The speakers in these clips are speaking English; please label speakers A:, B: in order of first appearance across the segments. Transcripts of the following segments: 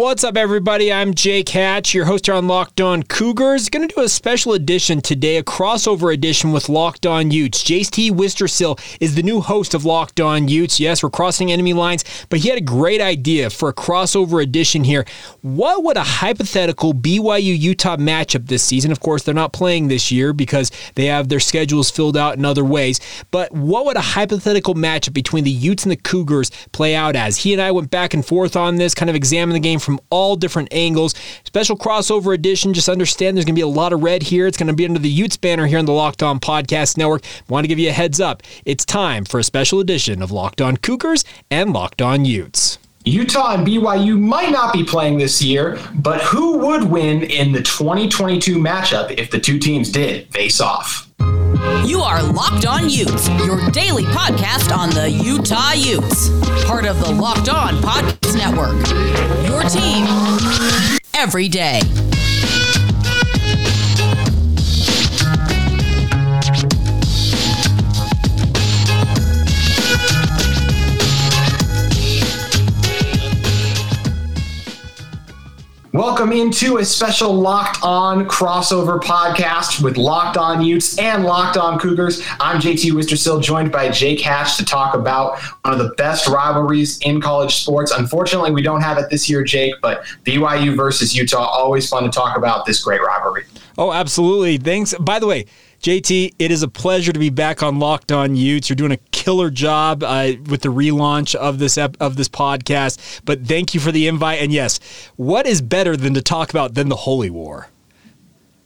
A: What's up, everybody? I'm Jake Hatch, your host here on Locked On Cougars. Going to do a special edition today, a crossover edition with Locked On Utes. JT Wistrcill is the new host of Locked On Utes. Yes, we're crossing enemy lines, but he had a great idea for a crossover edition here. What would a hypothetical BYU Utah matchup this season? Of course, they're not playing this year because they have their schedules filled out in other ways. But what would a hypothetical matchup between the Utes and the Cougars play out as? He and I went back and forth on this, kind of examined the game game from all different angles. Special crossover edition. Just understand there's going to be a lot of red here. It's going to be under the Utes banner here on the Locked On Podcast Network. Want to give you a heads up. It's time for a special edition of Locked On Cougars and Locked On Utes.
B: Utah and BYU might not be playing this year, but who would win in the 2022 matchup if the two teams did face off?
C: You are Locked On Utes, your daily podcast on the Utah Utes, part of the Locked On Podcast Network. Your team every day.
B: Welcome into a special Locked On crossover podcast with Locked On Utes and Locked On Cougars. I'm JT Wistrcill, joined by Jake Hatch to talk about one of the best rivalries in college sports. Unfortunately, we don't have it this year, Jake, but BYU versus Utah, always fun to talk about this great rivalry.
A: Oh, absolutely. Thanks. By the way, JT, it is a pleasure to be back on Locked On Utes. You're doing a killer job uh, with the relaunch of this ep- of this podcast. But thank you for the invite. And yes, what is better than to talk about than the Holy War?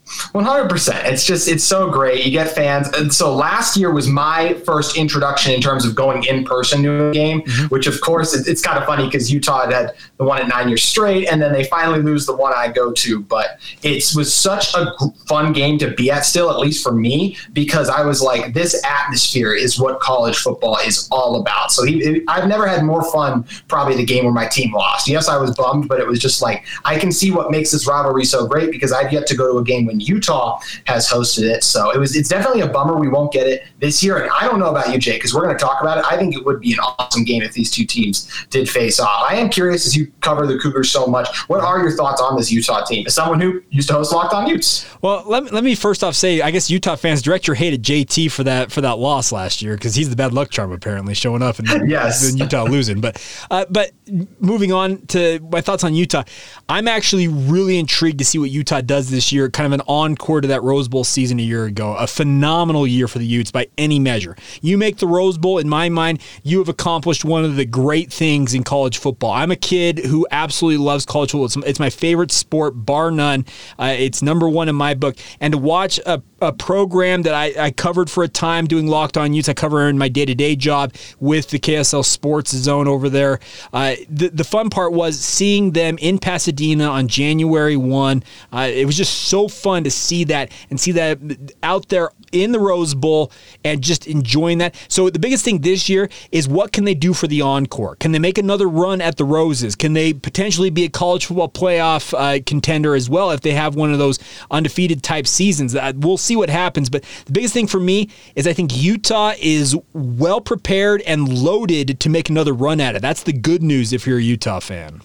B: 100%. It's just, it's so great. You get fans. And so last year was my first introduction in terms of going in person to a game, mm-hmm. which of course it's kind of funny because Utah had the one at nine years straight and then they finally lose the one I go to. But it was such a fun game to be at still, at least for me, because I was like, this atmosphere is what college football is all about. So he, it, I've never had more fun probably the game where my team lost. Yes, I was bummed, but it was just like, I can see what makes this rivalry so great because I've yet to go to a game when Utah has hosted it. So it was it's definitely a bummer we won't get it this year. And I don't know about you, Jake, because we're going to talk about it. I think it would be an awesome game if these two teams did face off. I am curious as you cover the Cougars so much. What are your thoughts on this Utah team? As someone who used to host Locked On Utes.
A: Well, let me, let me first off say, I guess Utah fans direct your hate at JT for that for that loss last year because he's the bad luck charm apparently showing up and yes. then Utah losing. But uh, but moving on to my thoughts on Utah, I'm actually really intrigued to see what Utah does this year. Kind of an encore to that Rose Bowl season a year ago. A phenomenal year for the Utes by any measure. You make the Rose Bowl, in my mind, you have accomplished one of the great things in college football. I'm a kid who absolutely loves college football. It's, it's my favorite sport, bar none. Uh, it's number one in my book. And to watch a, a program that I, I covered for a time doing Locked On Utes, I cover in my day to day job with the KSL Sports Zone over there. Uh, the, the fun part was seeing them in Pasadena on January 1. Uh, it was just so fun to see that and see that out there in the Rose Bowl and just enjoying that. So the biggest thing this year is what can they do for the encore? Can they make another run at the Roses? Can they potentially be a college football playoff uh, contender as well if they have one of those undefeated type seasons? Uh, we'll see what happens. But the biggest thing for me is I think Utah is well prepared and loaded to make another run at it. That's the good news if you're a Utah fan.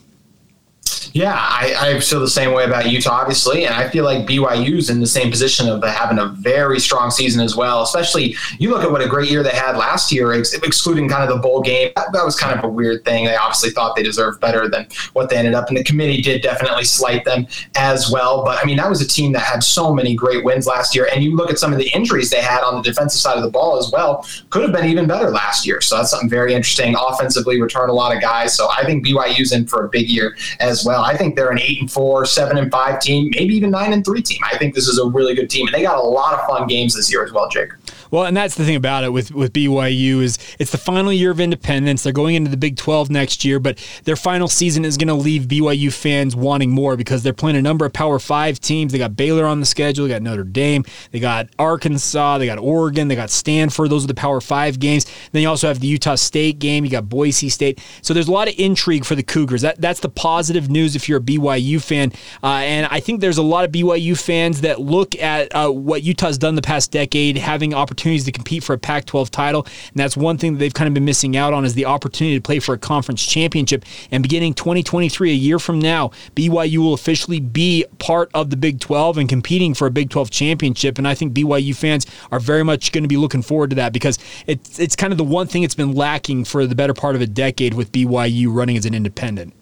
B: Yeah, I, I feel the same way about Utah, obviously, and I feel like BYU's in the same position of having a very strong season as well. Especially, you look at what a great year they had last year, ex- excluding kind of the bowl game. That, that, was kind of a weird thing. They obviously thought they deserved better than what they ended up, and the committee did definitely slight them as well. But I mean, that was a team that had so many great wins last year, and you look at some of the injuries they had on the defensive side of the ball as well. Could have been even better last year. So that's something very interesting. Offensively, return a lot of guys. So I think BYU's in for a big year as well. I think they're an eight and four, seven and five team, maybe even nine and three team. I think this is a really good team, and they got a lot of fun games this year as well, Jake.
A: Well, and that's the thing about it with with BYU is it's the final year of independence. They're going into the Big 12 next year, but their final season is going to leave BYU fans wanting more because they're playing a number of Power 5 teams. They got Baylor on the schedule, they got Notre Dame, they got Arkansas, they got Oregon, they got Stanford. Those are the Power 5 games. Then you also have the Utah State game, you got Boise State. So there's a lot of intrigue for the Cougars. That that's the positive news if you're a BYU fan. Uh, and I think there's a lot of BYU fans that look at uh, what Utah's done the past decade, having opportunities to compete for a Pac-12 title, and that's one thing that they've kind of been missing out on is the opportunity to play for a conference championship. And beginning 2023, a year from now, BYU will officially be part of the Big 12 and competing for a Big 12 championship. And I think BYU fans are very much going to be looking forward to that because it's it's kind of the one thing that's been lacking for the better part of a decade with BYU running as an independent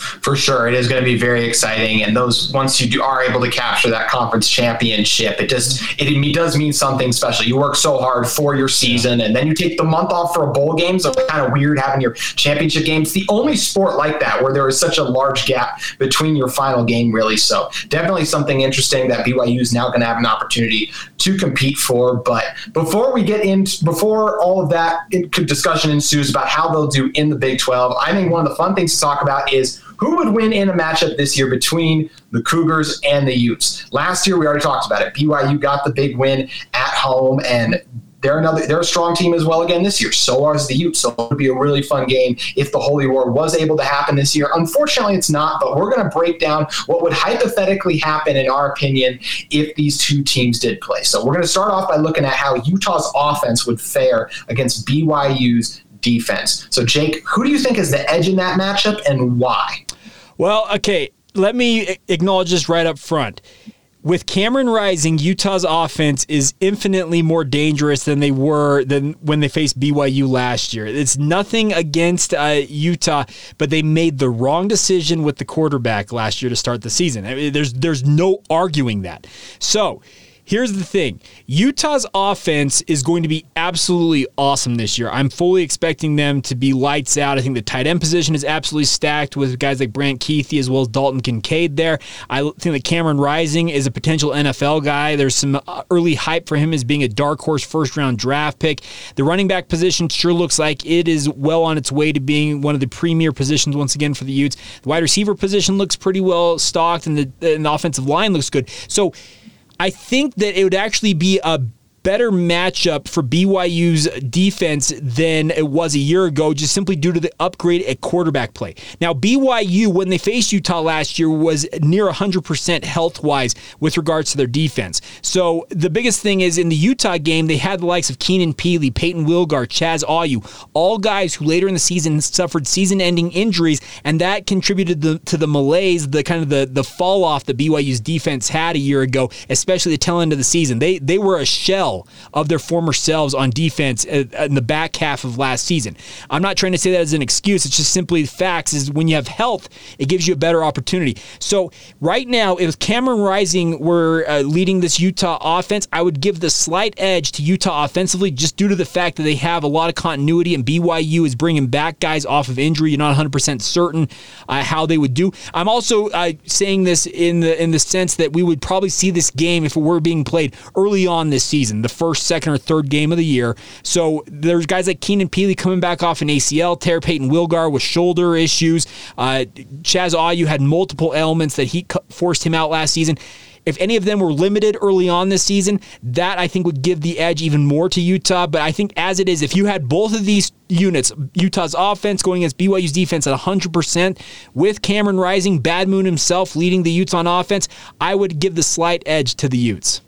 B: for sure. It is going to be very exciting and those once you do, are able to capture that conference championship it just it, it, does mean something special. You work so hard for your season and then you take the month off for a bowl game so kind of weird having your championship game it's the only sport like that where there is such a large gap between your final game really so definitely something interesting that byu is now going to have an opportunity to compete for but before we get into before all of that discussion ensues about how they'll do in the big 12 i think one of the fun things to talk about is who would win in a matchup this year between the Cougars and the Utes? Last year, we already talked about it. BYU got the big win at home, and they're another they're a strong team as well again this year. So are the Utes. So it would be a really fun game if the Holy War was able to happen this year. Unfortunately, it's not. But we're going to break down what would hypothetically happen, in our opinion, if these two teams did play. So we're going to start off by looking at how Utah's offense would fare against BYU's defense. So, Jake, who do you think is the edge in that matchup and why?
A: Well, okay, let me acknowledge this right up front. With Cameron Rising, Utah's offense is infinitely more dangerous than they were than when they faced BYU last year. It's nothing against uh, Utah, but they made the wrong decision with the quarterback last year to start the season. I mean, there's there's no arguing that. So Here's the thing Utah's offense is going to be absolutely awesome this year. I'm fully expecting them to be lights out. I think the tight end position is absolutely stacked with guys like Brant Kuithe as well as Dalton Kincaid there. I think that Cameron Rising is a potential NFL guy. There's some uh, early hype for him as being a dark horse first round draft pick. The running back position sure looks like it is well on its way to being one of the premier positions once again for the Utes. The wide receiver position looks pretty well stocked, and the, and the offensive line looks good. So, I think that it would actually be a better matchup for BYU's defense than it was a year ago, just simply due to the upgrade at quarterback play. Now, BYU, when they faced Utah last year, was near 100% health wise with regards to their defense. So the biggest thing is in the Utah game, they had the likes of Keenan Pili, Payton Wilgar, Chaz Ayu, all guys who later in the season suffered season ending injuries, and that contributed the, to the malaise, the kind of the, the fall off that BYU's defense had a year ago, especially the tail end of the season. They, they were a shell of their former selves on defense uh, in the back half of last season. I'm not trying to say that as an excuse. It's just simply facts. Is when you have health, it gives you a better opportunity. So right now, if Cameron Rising were uh, leading this Utah offense, I would give the slight edge to Utah offensively, just due to the fact that they have a lot of continuity, and BYU is bringing back guys off of injury. You're not 100 percent certain uh, how they would do. I'm also uh, saying this in the in the sense that we would probably see this game if it were being played early on this season the first, second, or third game of the year. So there's guys like Keenan Pili coming back off an ACL tear, Payton Wilgar with shoulder issues. Uh, Chaz Ayu had multiple ailments that he forced him out last season. If any of them were limited early on this season, that I think would give the edge even more to Utah. But I think as it is, if you had both of these units, Utah's offense going against BYU's defense at 100%, with Cameron Rising, Bad Moon himself leading the Utes on offense, I would give the slight edge to the Utes.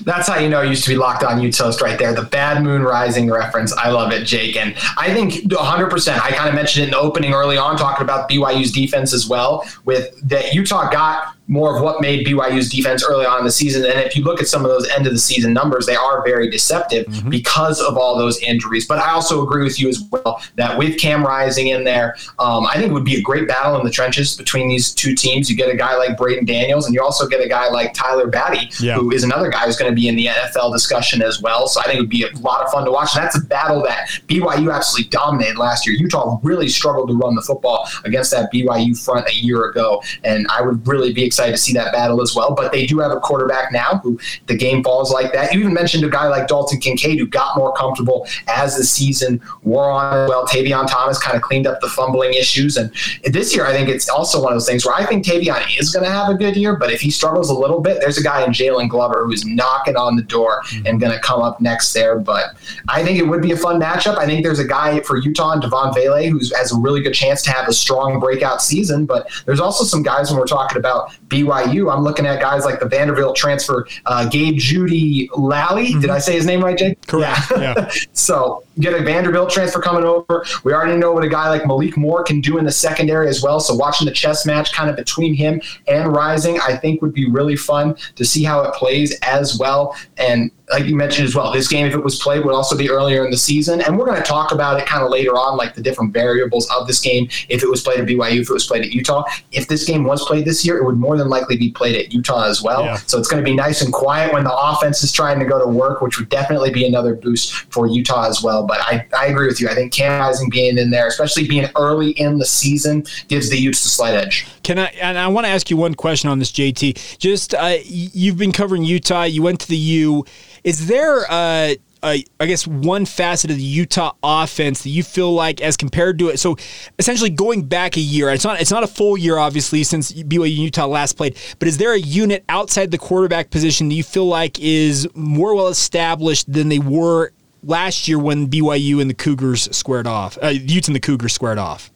B: That's how you know it used to be locked on Utes host right there. The bad moon rising reference. I love it, Jake. And I think 100%. I kind of mentioned it in the opening early on, talking about BYU's defense as well, with that Utah got more of what made BYU's defense early on in the season. And if you look at some of those end of the season numbers, they are very deceptive mm-hmm. because of all those injuries. But I also agree with you as well that with Cam Rising in there, um, I think it would be a great battle in the trenches between these two teams. You get a guy like Braeden Daniels, and you also get a guy like Tyler Batty, yeah. who is another guy who's going to be in the NFL discussion as well. So I think it would be a lot of fun to watch. And that's a battle that BYU absolutely dominated last year. Utah really struggled to run the football against that BYU front a year ago. And I would really be excited excited to see that battle as well. But they do have a quarterback now who the game falls like that. You even mentioned a guy like Dalton Kincaid who got more comfortable as the season wore on. Well, Tavion Thomas kind of cleaned up the fumbling issues. And this year, I think it's also one of those things where I think Tavion is going to have a good year, but if he struggles a little bit, there's a guy in Jaylon Glover who's knocking on the door mm-hmm. and going to come up next there. But I think it would be a fun matchup. I think there's a guy for Utah, Devaughn Vele, who has a really good chance to have a strong breakout season. But there's also some guys when we're talking about BYU. I'm looking at guys like the Vanderbilt transfer, uh, Gabe Jeudy Lally. Mm-hmm. Did I say his name right, Jake?
A: Correct. Yeah. yeah.
B: so get a Vanderbilt transfer coming over. We already know what a guy like Malik Moore can do in the secondary as well. So watching the chess match kind of between him and Rising, I think would be really fun to see how it plays as well. And like you mentioned as well, this game, if it was played, would also be earlier in the season. And we're going to talk about it kind of later on, like the different variables of this game. If it was played at BYU, if it was played at Utah. If this game was played this year, it would more than likely be played at Utah as well. Yeah. So it's going to be nice and quiet when the offense is trying to go to work, which would definitely be another boost for Utah as well. But I, I agree with you. I think Cam Rising being in there, especially being early in the season, gives the Utes the slight edge.
A: Can I? And I want to ask you one question on this, JT. Just uh, you've been covering Utah. You went to the U. Is there? Uh, uh, I guess one facet of the Utah offense that you feel like as compared to it. So essentially going back a year, it's not it's not a full year obviously since BYU and Utah last played, but is there a unit outside the quarterback position that you feel like is more well established than they were last year when BYU and the Cougars squared off? Uh, Utes and the Cougars squared off.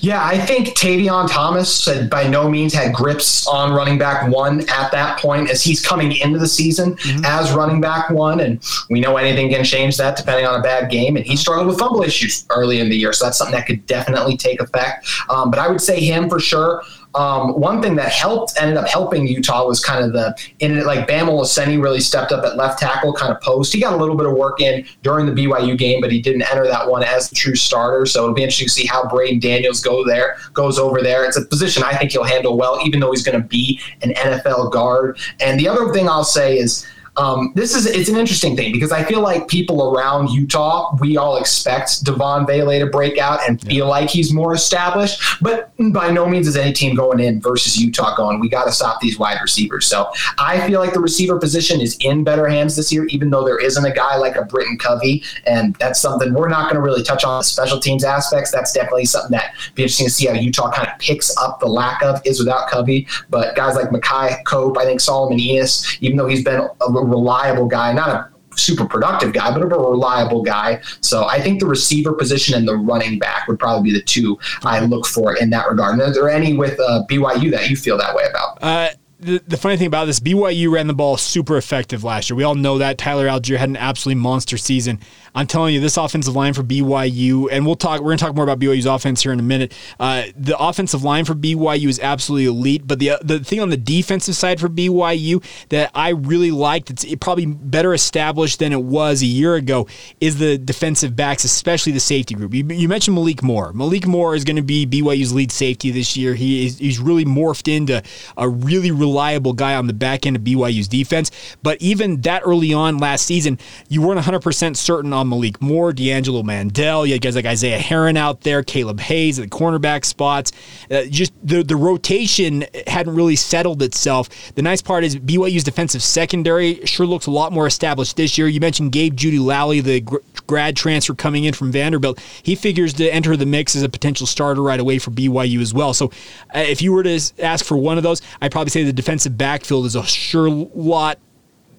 B: Yeah, I think Tavion Thomas had by no means had grips on running back one at that point as he's coming into the season mm-hmm. as running back one. And we know anything can change that depending on a bad game. And he struggled with fumble issues early in the year. So that's something that could definitely take effect. Um, but I would say him for sure. Um, one thing that helped, ended up helping Utah was kind of the in it, like Bama Olaseni really stepped up at left tackle, kind of post. He got a little bit of work in during the BYU game, but he didn't enter that one as the true starter. So it'll be interesting to see how Braeden Daniels go there, goes over there. It's a position I think he'll handle well, even though he's going to be an NFL guard. And the other thing I'll say is um, this is it's an interesting thing because I feel like people around Utah, we all expect Devaughn Vele to break out and feel yeah. like he's more established, but by no means is any team going in versus Utah going. We got to stop these wide receivers. So I feel like the receiver position is in better hands this year, even though there isn't a guy like a Britton Covey, and that's something we're not going to really touch on the special teams aspects. That's definitely something that be interesting to see how Utah kind of picks up the lack of is without Covey, but guys like Makai Cope, I think Solomon Enis, even though he's been a reliable guy, not a super productive guy, but a reliable guy. So I think the receiver position and the running back would probably be the two I look for in that regard. And are there any with uh, BYU that you feel that way about?
A: Uh, the, the funny thing about this, BYU ran the ball super effective last year. We all know that. Tyler Allgeier had an absolutely monster season. I'm telling you, this offensive line for BYU, and we'll talk. We're going to talk more about BYU's offense here in a minute. Uh, the offensive line for BYU is absolutely elite, but the the thing on the defensive side for BYU that I really liked, it's probably better established than it was a year ago, is the defensive backs, especially the safety group. You, you mentioned Malik Moore. Malik Moore is going to be BYU's lead safety this year. He is, he's really morphed into a really really reliable guy on the back end of BYU's defense. But even that early on last season, you weren't 100% certain on Malik Moore, D'Angelo Mandell. You had guys like Isaiah Herron out there, Kaleb Hayes at the cornerback spots. Uh, just the, the rotation hadn't really settled itself. The nice part is BYU's defensive secondary sure looks a lot more established this year. You mentioned Gabe Jeudy Lally, the gr- grad transfer coming in from Vanderbilt. He figures to enter the mix as a potential starter right away for BYU as well. So uh, if you were to ask for one of those, I'd probably say the defensive backfield is a sure lot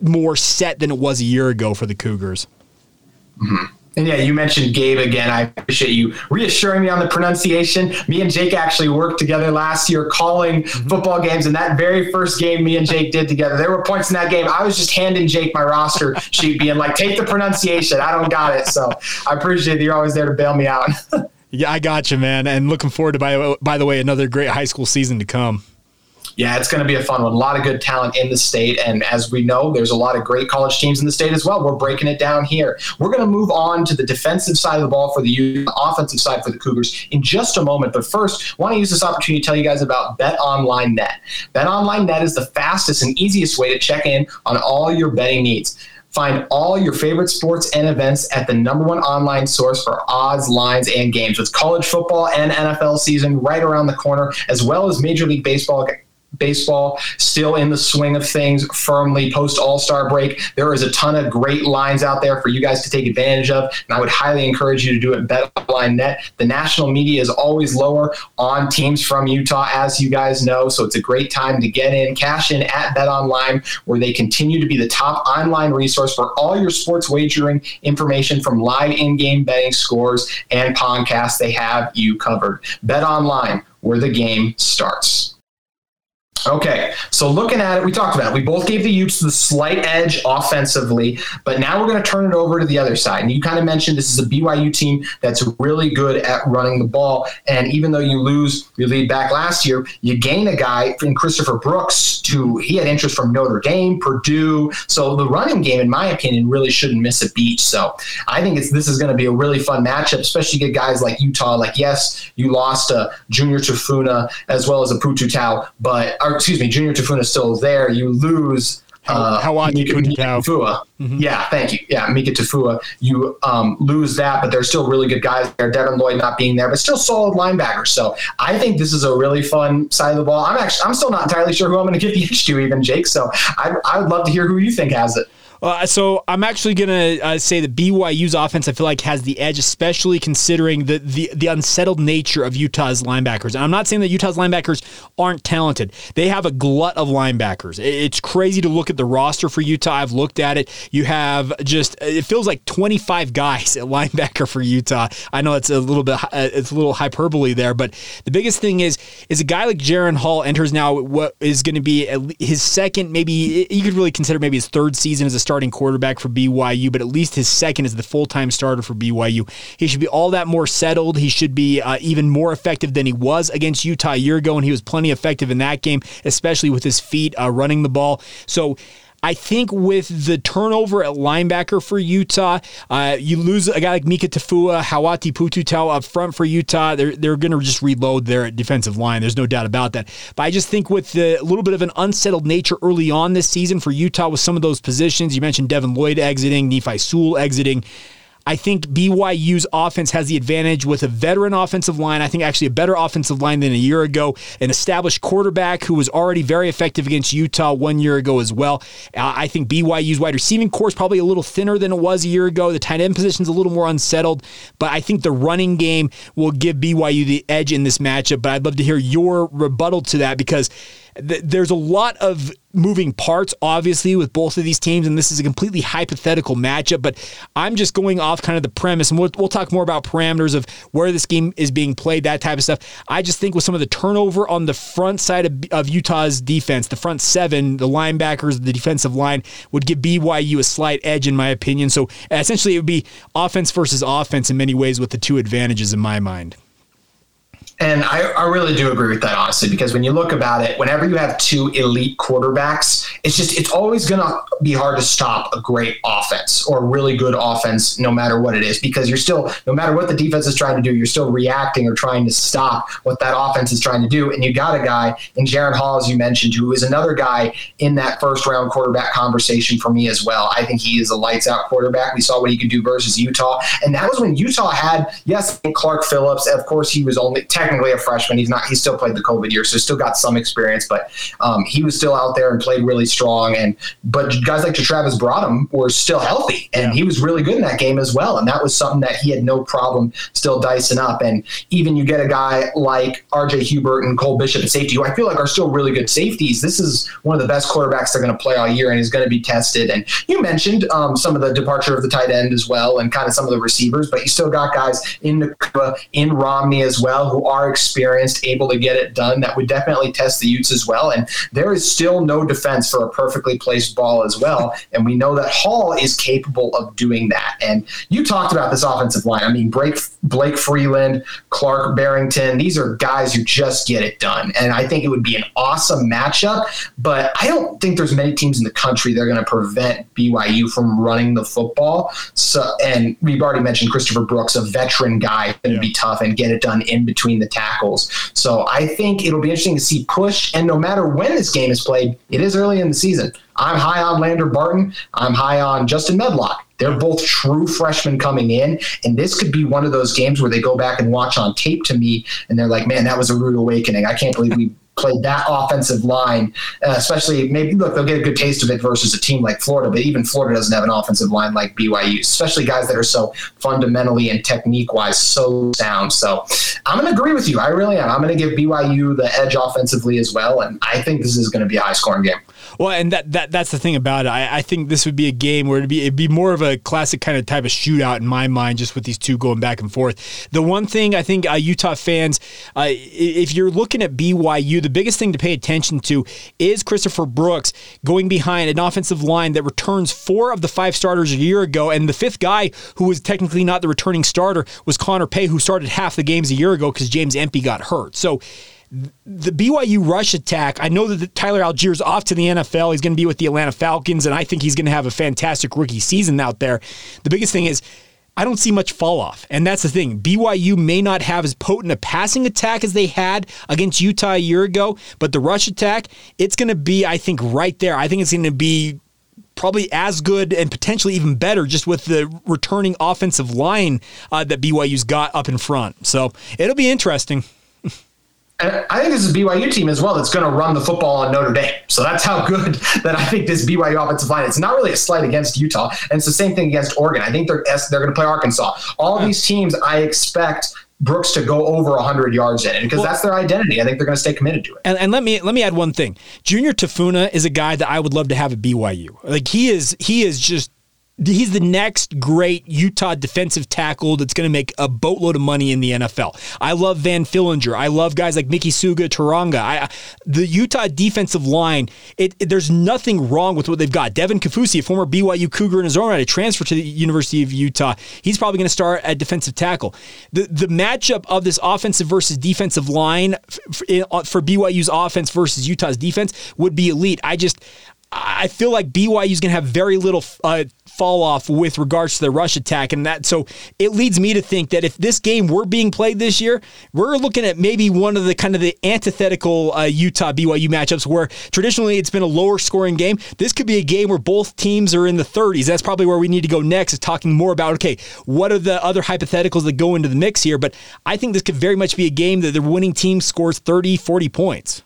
A: more set than it was a year ago for the Cougars.
B: Mm-hmm. And yeah, you mentioned Gabe again. I appreciate you reassuring me on the pronunciation. Me and Jake actually worked together last year calling mm-hmm. football games. And that very first game me and Jake did together, there were points in that game. I was just handing Jake my roster sheet, being like, take the pronunciation. I don't got it. So I appreciate that you're always there to bail me out.
A: yeah, I got you, man. And looking forward to, by, by the way, another great high school season to come
B: yeah, it's going to be a fun one. A lot of good talent in the state. And as we know, there's a lot of great college teams in the state as well. We're breaking it down here. We're going to move on to the defensive side of the ball for the Utes, the offensive side for the Cougars in just a moment. But first, I want to use this opportunity to tell you guys about Bet Online Net. Bet Online Net is the fastest and easiest way to check in on all your betting needs. Find all your favorite sports and events at the number one online source for odds, lines, and games. With college football and NFL season right around the corner, as well as Major League Baseball baseball still in the swing of things firmly post All Star break. There is a ton of great lines out there for you guys to take advantage of, and I would highly encourage you to do it BetOnline Net. The national media is always lower on teams from Utah, as you guys know, so it's a great time to get in, cash in at BetOnline, where they continue to be the top online resource for all your sports wagering information from live in-game betting scores and podcasts. They have you covered. Bet Online, where the game starts. Okay, so looking at it, we talked about it. We both gave the Utes the slight edge offensively, but now we're going to turn it over to the other side. And you kind of mentioned this is a BYU team that's really good at running the ball. And even though you lose your lead back last year, you gain a guy in Christopher Brooks to he had interest from Notre Dame, Purdue. So the running game, in my opinion, really shouldn't miss a beat. So I think this is going to be a really fun matchup, especially get guys like Utah. Like yes, you lost a Junior Tafuna as well as a Pututau, but or excuse me, Junior Tafuna still there. You lose
A: uh, Hau'ati
B: Tafua. Mm-hmm. Yeah, thank you. Yeah, Mika Tafua. You um, lose that, but they're still really good guys there. Devin Lloyd not being there, but still solid linebackers. So I think this is a really fun side of the ball. I'm actually I'm still not entirely sure who I'm going to give the edge to, even Jake. So I I would love to hear who you think has it.
A: Uh, so I'm actually going to uh, say that BYU's offense, I feel like, has the edge, especially considering the, the, the unsettled nature of Utah's linebackers. And I'm not saying that Utah's linebackers aren't talented. They have a glut of linebackers. It's crazy to look at the roster for Utah. I've looked at it. You have just it feels like 25 guys at linebacker for Utah. I know it's a little bit uh, it's a little hyperbole there, but the biggest thing is is a guy like Jaren Hall enters now what is going to be his second, maybe you could really consider maybe his third season as a starting quarterback for BYU, but at least his second is the full time starter for BYU. He should be all that more settled. He should be uh, even more effective than he was against Utah a year ago, and he was plenty effective in that game, especially with his feet uh, running the ball. So I think with the turnover at linebacker for Utah, uh, you lose a guy like Mika Tafua, Hau'ati Pututau up front for Utah. They're, they're going to just reload their defensive line. There's no doubt about that. But I just think with the little bit of an unsettled nature early on this season for Utah with some of those positions, you mentioned Devin Lloyd exiting, Nephi Sewell exiting. I think BYU's offense has the advantage with a veteran offensive line. I think actually a better offensive line than a year ago. An established quarterback who was already very effective against Utah one year ago as well. Uh, I think BYU's wide receiving core is probably a little thinner than it was a year ago. The tight end position is a little more unsettled, but I think the running game will give BYU the edge in this matchup. But I'd love to hear your rebuttal to that because th- there's a lot of moving parts, obviously, with both of these teams, and this is a completely hypothetical matchup. But I'm just going off kind of the premise, and we'll, we'll talk more about parameters of where this game is being played, that type of stuff. I just think with some of the turnover on the front side of, of Utah's defense, the front seven, the linebackers, the defensive line, would give BYU a slight edge, in my opinion. So essentially, it would be offense versus offense in many ways, with the two advantages in my mind.
B: And I, I, really do agree with that, honestly, because when you look about it, whenever you have two elite quarterbacks, it's just, it's always going to be hard to stop a great offense or really good offense, no matter what it is, because you're still, no matter what the defense is trying to do, you're still reacting or trying to stop what that offense is trying to do. And you got a guy in Jaren Hall, as you mentioned, who is another guy in that first round quarterback conversation for me as well. I think he is a lights out quarterback. We saw what he could do versus Utah. And that was when Utah had, yes, Clark Phillips. Of course, he was only technically technically a freshman. He's not. He still played the COVID year, so still got some experience. But um, he was still out there and played really strong. And but guys like Travis Broadham were still healthy, and he was really good in that game as well. And that was something that he had no problem still dicing up. And even you get a guy like R.J. Hubert and Cole Bishop at safety, who I feel like are still really good safeties. This is one of the best quarterbacks they're going to play all year, and he's going to be tested. And you mentioned um, some of the departure of the tight end as well, and kind of some of the receivers, but you still got guys in Nacua, in Romney as well, who are are experienced, able to get it done, that would definitely test the Utes as well. And there is still no defense for a perfectly placed ball as well. And we know that Hall is capable of doing that. And you talked about this offensive line. I mean, Blake, Blake Freeland, Clark Barrington, these are guys who just get it done. And I think it would be an awesome matchup. But I don't think there's many teams in the country that are going to prevent BYU from running the football. So, and we've already mentioned Christopher Brooks, a veteran guy, going to yeah. be tough and get it done in between the tackles. So I think it'll be interesting to see push. And no matter when this game is played, it is early in the season. I'm high on Lander Barton. I'm high on Justin Medlock. They're both true freshmen coming in, and this could be one of those games where they go back and watch on tape to me, and they're like, "Man, that was a rude awakening. I can't believe we play that offensive line, uh, especially maybe look they'll get a good taste of it versus a team like Florida, but even Florida doesn't have an offensive line like BYU, especially guys that are so fundamentally and technique wise so sound. So I'm going to agree with you. I really am. I'm going to give BYU the edge offensively as well, and I think this is going to be a high scoring game.
A: Well, and that, that that's the thing about it. I, I think this would be a game where it'd be it'd be more of a classic kind of type of shootout in my mind, just with these two going back and forth. The one thing I think uh, Utah fans, uh, if you're looking at BYU, the biggest thing to pay attention to is Christopher Brooks going behind an offensive line that returns four of the five starters a year ago, and the fifth guy who was technically not the returning starter was Connor Pay, who started half the games a year ago because James Empey got hurt. So the BYU rush attack, I know that Tyler Allgeier's off to the NFL. He's going to be with the Atlanta Falcons, and I think he's going to have a fantastic rookie season out there. The biggest thing is, I don't see much fall off. And that's the thing. BYU may not have as potent a passing attack as they had against Utah a year ago, but the rush attack, it's going to be, I think, right there. I think it's going to be probably as good and potentially even better just with the returning offensive line uh, that BYU's got up in front. So it'll be interesting.
B: I think this is a BYU team as well that's going to run the football on Notre Dame. So that's how good that I think this BYU offensive line. It's not really a slight against Utah, and it's the same thing against Oregon. I think they're they're going to play Arkansas. All of these teams, I expect Brooks to go over 100 yards in it because well, that's their identity. I think they're going to stay committed to it.
A: And, and, let me let me add one thing. Junior Tafuna is a guy that I would love to have at BYU. Like he is he is just he's the next great Utah defensive tackle that's going to make a boatload of money in the NFL. I love Van Fillinger. I love guys like Miki Suguturaga. I, the Utah defensive line, it, it, there's nothing wrong with what they've got. Devin Kaufusi, a former BYU Cougar in his own right, a transfer to the University of Utah, he's probably going to start at defensive tackle. The the matchup of this offensive versus defensive line for, uh, for BYU's offense versus Utah's defense would be elite. I just I feel like BYU is going to have very little uh, fall off with regards to the rush attack, and that so it leads me to think that if this game were being played this year, we're looking at maybe one of the kind of the antithetical uh, Utah BYU matchups where traditionally it's been a lower scoring game. This could be a game where both teams are in the 30s. That's probably where we need to go next. Is talking more about okay, what are the other hypotheticals that go into the mix here? But I think this could very much be a game that the winning team scores 30, 40 points.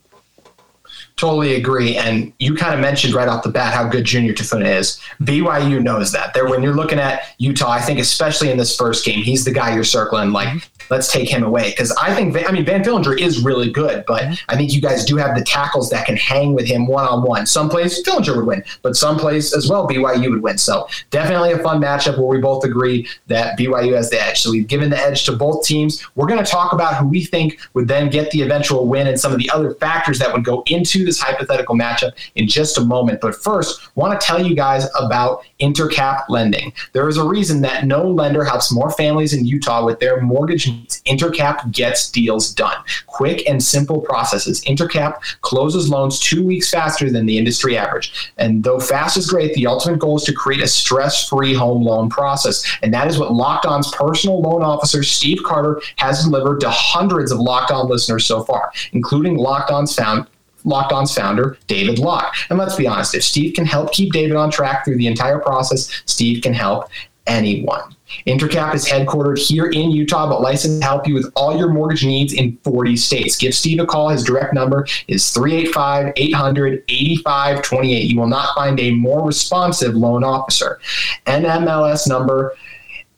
B: Totally agree. And you kind of mentioned right off the bat how good Junior Tafuna is. BYU knows that. There, when you're looking at Utah, I think especially in this first game, he's the guy you're circling. Like, mm-hmm let's take him away. Because I think, I mean, Van Fillinger is really good, but mm-hmm. I think you guys do have the tackles that can hang with him one on one. Some plays Fillinger would win, but some plays as well BYU would win. So definitely a fun matchup where we both agree that BYU has the edge. So we've given the edge to both teams. We're going to talk about who we think would then get the eventual win and some of the other factors that would go into this hypothetical matchup in just a moment. But first, want to tell you guys about Intercap lending. There is a reason that no lender helps more families in Utah with their mortgage needs. Intercap gets deals done. Quick and simple processes. Intercap closes loans two weeks faster than the industry average. And though fast is great, the ultimate goal is to create a stress free home loan process. And that is what Locked On's personal loan officer, Steve Carter, has delivered to hundreds of Locked On listeners so far, including Locked On's found Locked On's founder, David Locke. And let's be honest, if Steve can help keep David on track through the entire process, Steve can help anyone. Intercap is headquartered here in Utah, but licensed to help you with all your mortgage needs in 40 states. Give Steve a call. His direct number is 385 800 8528. You will not find a more responsive loan officer. NMLS number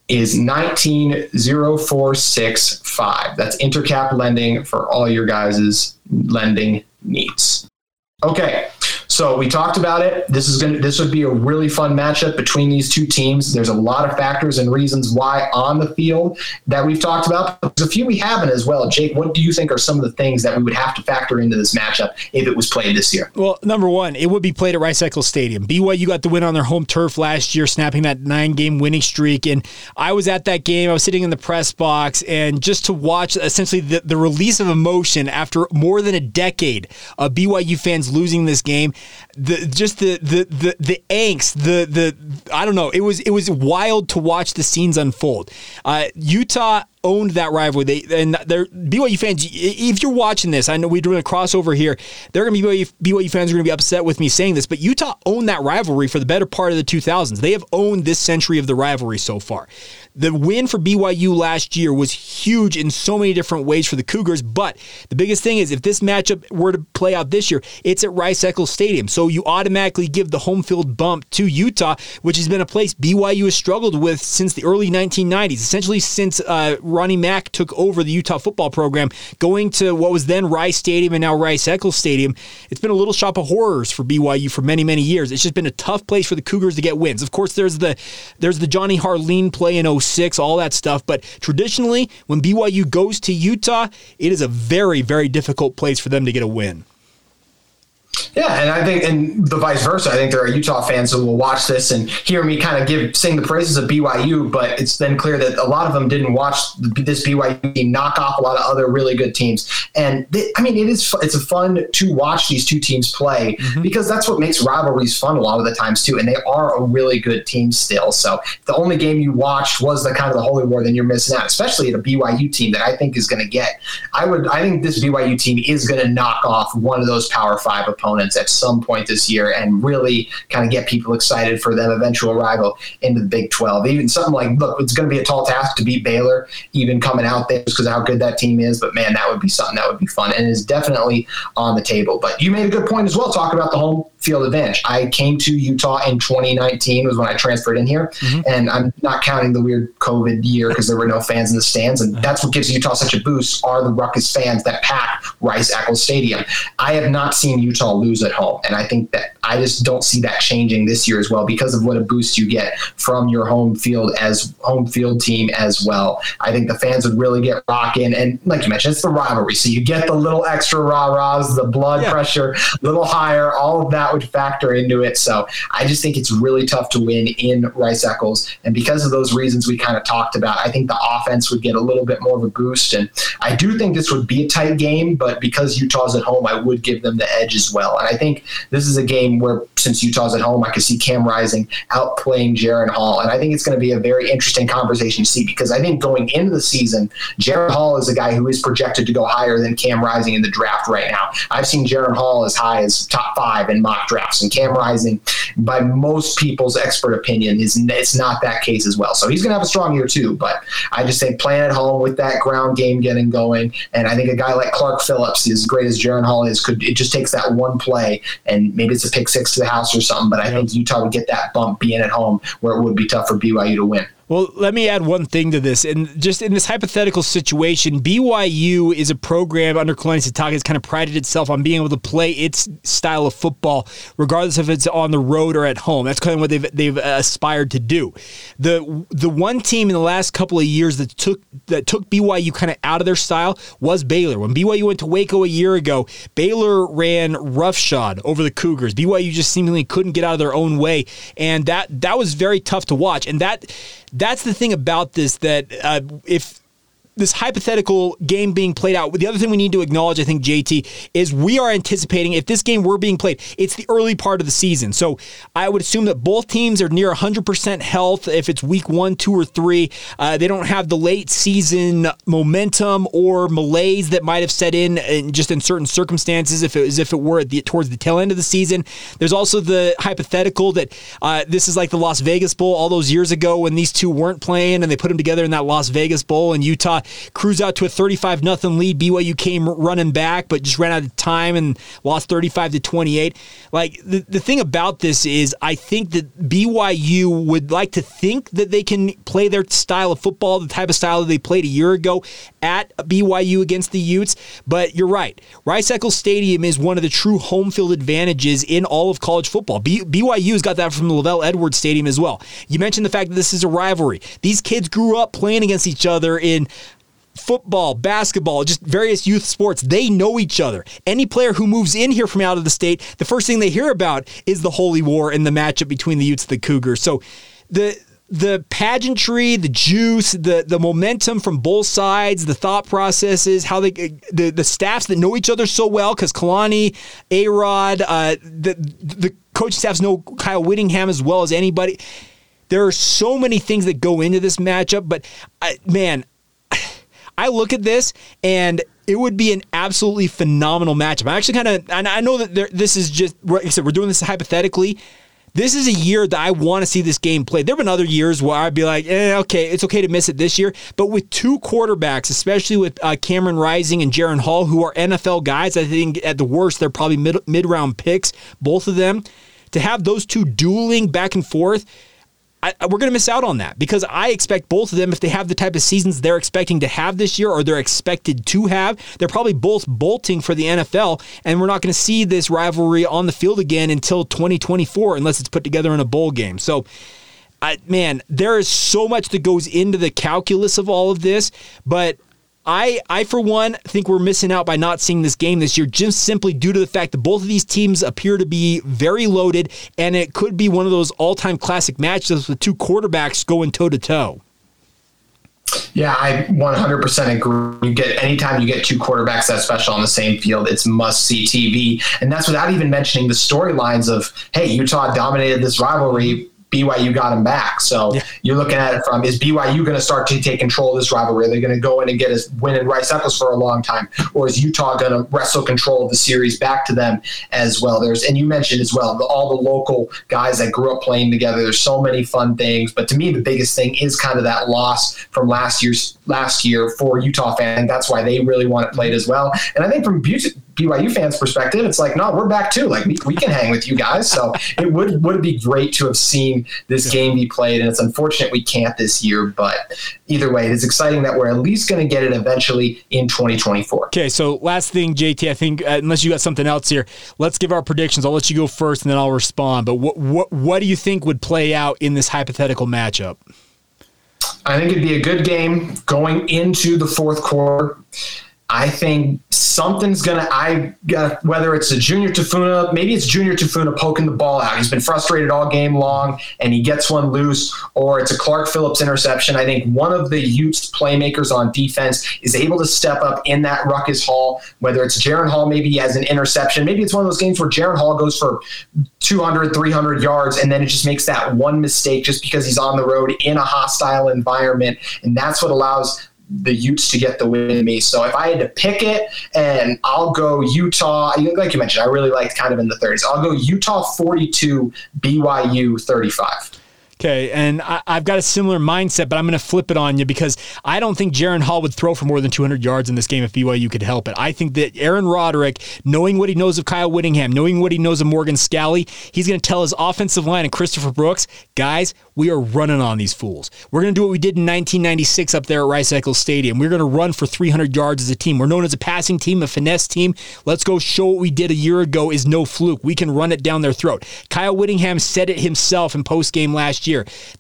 B: is 190465. That's Intercap lending for all your guys' lending needs. Okay, so we talked about it. This is going this would be a really fun matchup between these two teams. There's a lot of factors and reasons why on the field that we've talked about. There's a few we haven't as well. Jake, what do you think are some of the things that we would have to factor into this matchup if it was played this year?
A: Well, number one, it would be played at Rice Eccles Stadium. BYU got the win on their home turf last year, snapping that nine game winning streak. And I was at that game. I was sitting in the press box, and just to watch essentially the, the release of emotion after more than a decade of BYU fans losing this game the just the the the, the angst, the the I don't know. It was it was wild to watch the scenes unfold. Uh, Utah owned that rivalry. They and they're BYU fans. If you're watching this, I know we're doing a crossover here. They're going to be BYU, BYU fans are going to be upset with me saying this, but Utah owned that rivalry for the better part of the 2000s. They have owned this century of the rivalry so far. The win for BYU last year was huge in so many different ways for the Cougars, but the biggest thing is if this matchup were to play out this year, it's at Rice Eccles Stadium. So you automatically give the home field bump to Utah, which has been a place BYU has struggled with since the early 1990s, essentially since uh, Ronnie Mack took over the Utah football program, going to what was then Rice Stadium and now Rice Eccles Stadium. It's been a little shop of horrors for BYU for many, many years. It's just been a tough place for the Cougars to get wins. Of course, there's the there's the Johnny Harline play in 06, all that stuff. But traditionally, when BYU goes to Utah, it is a very, very difficult place for them to get a win.
B: Yeah, and I think, and the vice versa. I think there are Utah fans who will watch this and hear me kind of give sing the praises of BYU, but it's then clear that a lot of them didn't watch this BYU team knock off a lot of other really good teams. And they, I mean, it is it's fun to watch these two teams play mm-hmm. because that's what makes rivalries fun a lot of the times too. And they are a really good team still. So the only game you watched was the kind of the holy war, then you're missing out, especially at a BYU team that I think is going to get. I would, I think this BYU team is going to knock off one of those Power Five opponents at some point this year and really kind of get people excited for them eventual arrival into the Big 12. Even something like, look, it's going to be a tall task to beat Baylor, even coming out there because of how good that team is. But man, that would be something that would be fun and is definitely on the table. But you made a good point as well, talking about the home field advantage. I came to Utah in 2019 was when I transferred in here, mm-hmm. and I'm not counting the weird COVID year because there were no fans in the stands, and that's what gives Utah such a boost. Are the Ruckus fans that pack Rice Eccles Stadium? I have not seen Utah lose at home, and I think that I just don't see that changing this year as well because of what a boost you get from your home field as home field team as well. I think the fans would really get rocking, and like you mentioned, it's the rivalry, so you get the little extra rah rahs, the blood yeah. pressure, a little higher, all of that would factor into it. So I just think it's really tough to win in Rice Eccles. And because of those reasons we kind of talked about, I think the offense would get a little bit more of a boost. And I do think this would be a tight game, but because Utah's at home, I would give them the edge as well. And I think this is a game where since Utah's at home, I could see Cam Rising outplaying Jaren Hall. And I think it's going to be a very interesting conversation to see because I think going into the season, Jaren Hall is a guy who is projected to go higher than Cam Rising in the draft right now. I've seen Jaren Hall as high as top five in mock drafts, and Cam Rising, by most people's expert opinion, is it's not that case as well. So he's going to have a strong year too. But I just think playing at home with that ground game getting going, and I think a guy like Clark Phillips, as great as Jaren Hall is, could it just takes that one play and maybe it's a pick six to the house or something. But I think Utah would get that bump being at home where it would be tough for BYU to win.
A: Well, let me add one thing to this. And just in this hypothetical situation, BYU is a program under Kalani Sitake has kind of prided itself on being able to play its style of football, regardless if it's on the road or at home. That's kind of what they've they've uh, aspired to do. The the one team in the last couple of years that took that took BYU kind of out of their style was Baylor. When BYU went to Waco a year ago, Baylor ran roughshod over the Cougars. BYU just seemingly couldn't get out of their own way, and that that was very tough to watch. And that that's the thing about this that uh, if this hypothetical game being played out. The other thing we need to acknowledge, I think, JT, is we are anticipating if this game were being played, it's the early part of the season. So I would assume that both teams are near 100% health if it's week one, two, or three. Uh, they don't have the late season momentum or malaise that might have set in, in just in certain circumstances if it was if it were the, towards the tail end of the season. There's also the hypothetical that uh, this is like the Las Vegas Bowl all those years ago when these two weren't playing and they put them together in that Las Vegas Bowl in Utah cruise out to a 35 nothing lead. BYU came running back, but just ran out of time and lost 35 to 28. Like the, the thing about this is, I think that BYU would like to think that they can play their style of football, the type of style that they played a year ago at BYU against the Utes. But you're right. Rice Eccles Stadium is one of the true home field advantages in all of college football. B- BYU's got that from the LaVell Edwards Stadium as well. You mentioned the fact that this is a rivalry. These kids grew up playing against each other in football, basketball, just various youth sports, they know each other. Any player who moves in here from out of the state, the first thing they hear about is the Holy War and the matchup between the Utes and the Cougars. So the the pageantry, the juice, the the momentum from both sides, the thought processes, how they the the staffs that know each other so well because Kalani, A Rod, uh, the the coaching staffs know Kyle Whittingham as well as anybody. There are so many things that go into this matchup, but I, man, I look at this and it would be an absolutely phenomenal matchup. I actually kind of, and I know that there, this is just, like I said, we're doing this hypothetically. This is a year that I want to see this game played. There have been other years where I'd be like, eh, okay, it's okay to miss it this year. But with two quarterbacks, especially with uh, Cameron Rising and Jaren Hall, who are NFL guys, I think at the worst, they're probably mid, mid-round picks, both of them. To have those two dueling back and forth, I, we're going to miss out on that because I expect both of them, if they have the type of seasons they're expecting to have this year or they're expected to have, they're probably both bolting for the NFL. And we're not going to see this rivalry on the field again until 2024 unless it's put together in a bowl game. So, I, man, there is so much that goes into the calculus of all of this, but I, I for one think we're missing out by not seeing this game this year, just simply due to the fact that both of these teams appear to be very loaded, and it could be one of those all-time classic matches with two quarterbacks going toe to toe.
B: Yeah, I 100% agree. You get anytime you get two quarterbacks that special on the same field, it's must see TV, and that's without even mentioning the storylines of hey, Utah dominated this rivalry BYU got him back. So yeah. you're looking at it from is BYU going to start to take control of this rivalry? Are they going to go in and get us win in Rice Eccles for a long time, or is Utah going to wrestle control of the series back to them as well? There's and you mentioned as well the, all the local guys that grew up playing together. There's so many fun things, but to me the biggest thing is kind of that loss from last year's last year for Utah fans. That's why they really want it played as well. And I think from BYU fans' perspective, it's like, no, we're back too. Like we, we can hang with you guys. So it would would be great to have seen this game be played, and it's unfortunate we can't this year. But either way, it is exciting that we're at least going to get it eventually in 2024.
A: Okay, so last thing, JT, I think uh, unless you got something else here, let's give our predictions. I'll let you go first, and then I'll respond. But what what what do you think would play out in this hypothetical matchup?
B: I think it'd be a good game going into the fourth quarter. I think something's gonna. I whether it's a Junior Tafuna, maybe it's Junior Tafuna poking the ball out. He's been frustrated all game long, and he gets one loose, or it's a Clark Phillips interception. I think one of the Utes playmakers on defense is able to step up in that ruckus hall. Whether it's Jaren Hall, maybe he has an interception. Maybe it's one of those games where Jaren Hall goes for 200, 300 yards, and then it just makes that one mistake just because he's on the road in a hostile environment, and that's what allows the Utes to get the win me. So if I had to pick it, and I'll go Utah. Like you mentioned, I really liked kind of in the 30s. I'll go Utah 42, BYU 35.
A: Okay, and I, have got a similar mindset, but I'm going to flip it on you because I don't think Jaren Hall would throw for more than 200 yards in this game if BYU could help it. I think that Aaron Roderick, knowing what he knows of Kyle Whittingham, knowing what he knows of Morgan Scalley, he's going to tell his offensive line and Christopher Brooks, guys, we are running on these fools. We're going to do what we did in 1996 up there at Rice Eccles Stadium. We're going to run for 300 yards as a team. We're known as a passing team, a finesse team. Let's go show what we did a year ago is no fluke. We can run it down their throat. Kyle Whittingham said it himself in post game last year.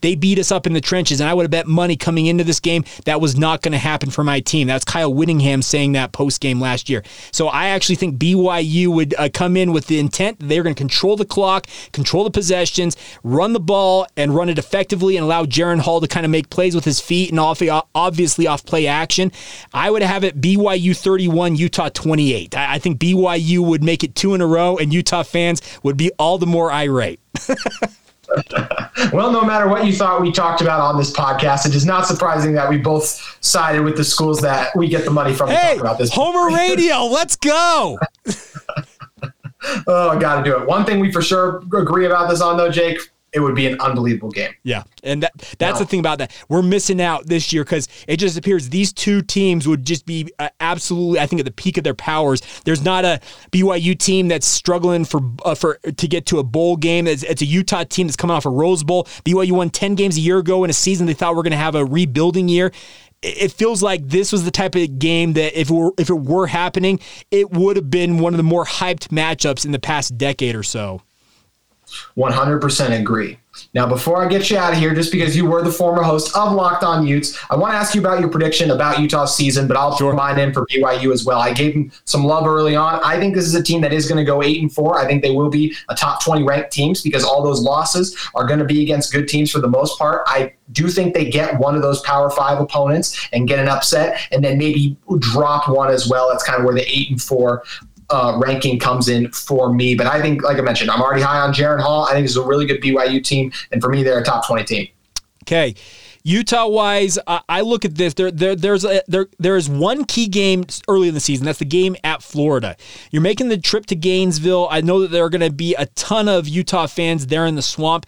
A: They beat us up in the trenches, and I would have bet money coming into this game that was not going to happen for my team. That's Kyle Whittingham saying that post game last year. So I actually think BYU would uh, come in with the intent they're going to control the clock, control the possessions, run the ball, and run it effectively and allow Jaren Hall to kind of make plays with his feet and off, obviously off play action. I would have it BYU 31, Utah 28. I think BYU would make it two in a row, and Utah fans would be all the more irate.
B: well, no matter what you thought we talked about on this podcast, it is not surprising that we both sided with the schools that we get the money from
A: hey, about this. Homer Radio, let's go.
B: oh, I got to do it. One thing we for sure agree about this on, though, Jake, it would be an unbelievable game.
A: Yeah, and that that's no. the thing about that. We're missing out this year because it just appears these two teams would just be uh, absolutely, I think, at the peak of their powers. There's not a BYU team that's struggling for uh, for to get to a bowl game. It's, it's, a Utah team that's coming off a Rose Bowl. BYU won ten games a year ago in a season they thought we are going to have a rebuilding year it feels like this was the type of game that if it were, if it were happening, it would have been one of the more hyped matchups in the past decade or so.
B: 100% agree. Now, before I get you out of here, just because you were the former host of Locked On Utes, I want to ask you about your prediction about Utah's season, but I'll sure. throw mine in for BYU as well. I gave them some love early on. I think this is a team that is going to go eight and four. I think they will be a top 20 ranked teams because all those losses are going to be against good teams for the most part. I do think they get one of those Power Five opponents and get an upset, and then maybe drop one as well. That's kind of where the eight and four uh, ranking comes in for me. But I think, like I mentioned, I'm already high on Jaren Hall. I think it's a really good BYU team, and for me, they're a top 20 team.
A: Okay. Utah wise, I look at this. There, there, there's a, there, there is one key game early in the season. That's the game at Florida. You're making the trip to Gainesville. I know that there are going to be a ton of Utah fans there in the swamp.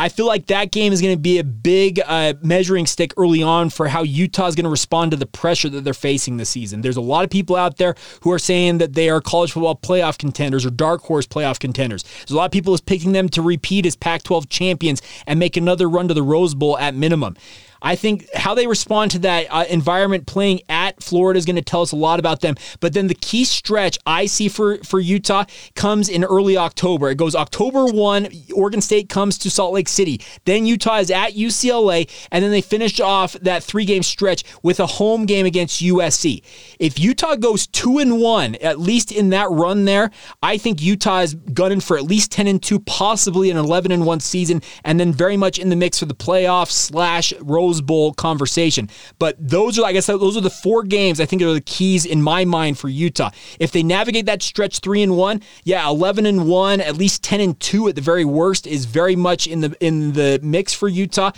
A: I feel like that game is going to be a big uh, measuring stick early on for how Utah is going to respond to the pressure that they're facing this season. There's a lot of people out there who are saying that they are college football playoff contenders or dark horse playoff contenders. There's a lot of people is picking them to repeat as Pac 12 champions and make another run to the Rose Bowl at minimum. I think how they respond to that uh, environment playing at Florida is going to tell us a lot about them. But then the key stretch I see for, for Utah comes in early October. It goes October 1, Oregon State comes to Salt Lake City. Then Utah is at UCLA, and then they finish off that three game stretch with a home game against USC. If Utah goes 2 and 1, at least in that run there, I think Utah is gunning for at least 10 and 2, possibly an 11 and 1 season, and then very much in the mix for the playoffs slash road Rose Bowl conversation. But those are, I guess, those are the four games I think are the keys in my mind for Utah. If they navigate that stretch three and one, yeah, eleven and one, at least ten and two at the very worst is very much in the in the mix for Utah.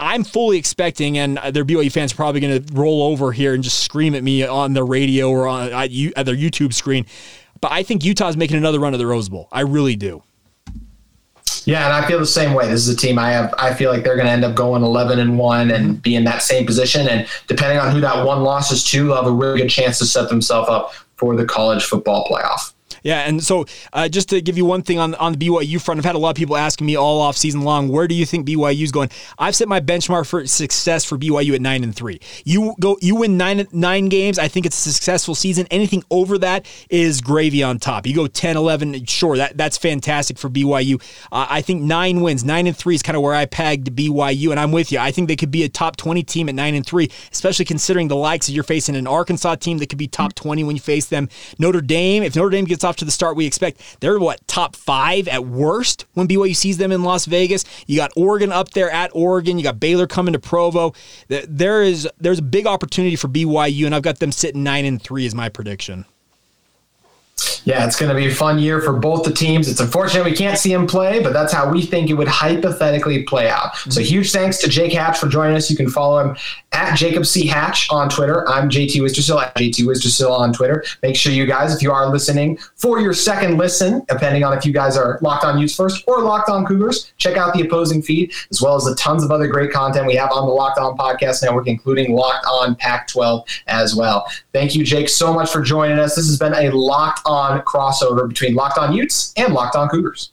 A: I'm fully expecting, and their BYU fans are probably going to roll over here and just scream at me on the radio or on at their YouTube screen. But I think Utah's making another run of the Rose Bowl. I really do.
B: Yeah, and I feel the same way. This is a team I have. I feel like they're going to end up going eleven and one and be in that same position. And depending on who that one loss is to, they'll have a really good chance to set themselves up for the college football playoff.
A: Yeah, and so uh, just to give you one thing on on the BYU front, I've had a lot of people asking me all off season long, where do you think BYU is going? I've set my benchmark for success for BYU at nine and three. You go, you win nine nine games. I think it's a successful season. Anything over that is gravy on top. You go 10, 11, sure, that that's fantastic for BYU. Uh, I think nine wins, nine and three is kind of where I pegged BYU, and I'm with you. I think they could be a top twenty team at nine and three, especially considering the likes that you're facing an Arkansas team that could be top twenty when you face them. Notre Dame, if Notre Dame gets off to the start we expect. They're what top five at worst when BYU sees them in Las Vegas. You got Oregon up there at Oregon. You got Baylor coming to Provo. There is there's a big opportunity for BYU, and I've got them sitting nine and three is my prediction
B: yeah, it's going to be a fun year for both the teams. It's unfortunate we can't see him play, but that's how we think it would hypothetically play out. Mm-hmm. So huge thanks to Jake Hatch for joining us. You can follow him at Jacob C. Hatch on Twitter. I'm JT Wistersill at JT Wistersill on Twitter. Make sure you guys, if you are listening for your second listen, depending on if you guys are locked on Utes first or locked on Cougars, check out the opposing feed as well as the tons of other great content we have on the Locked On Podcast Network, including Locked On Pac 12 as well. Thank you, Jake, so much for joining us. This has been a Locked On crossover between Locked On Utes and Locked On Cougars.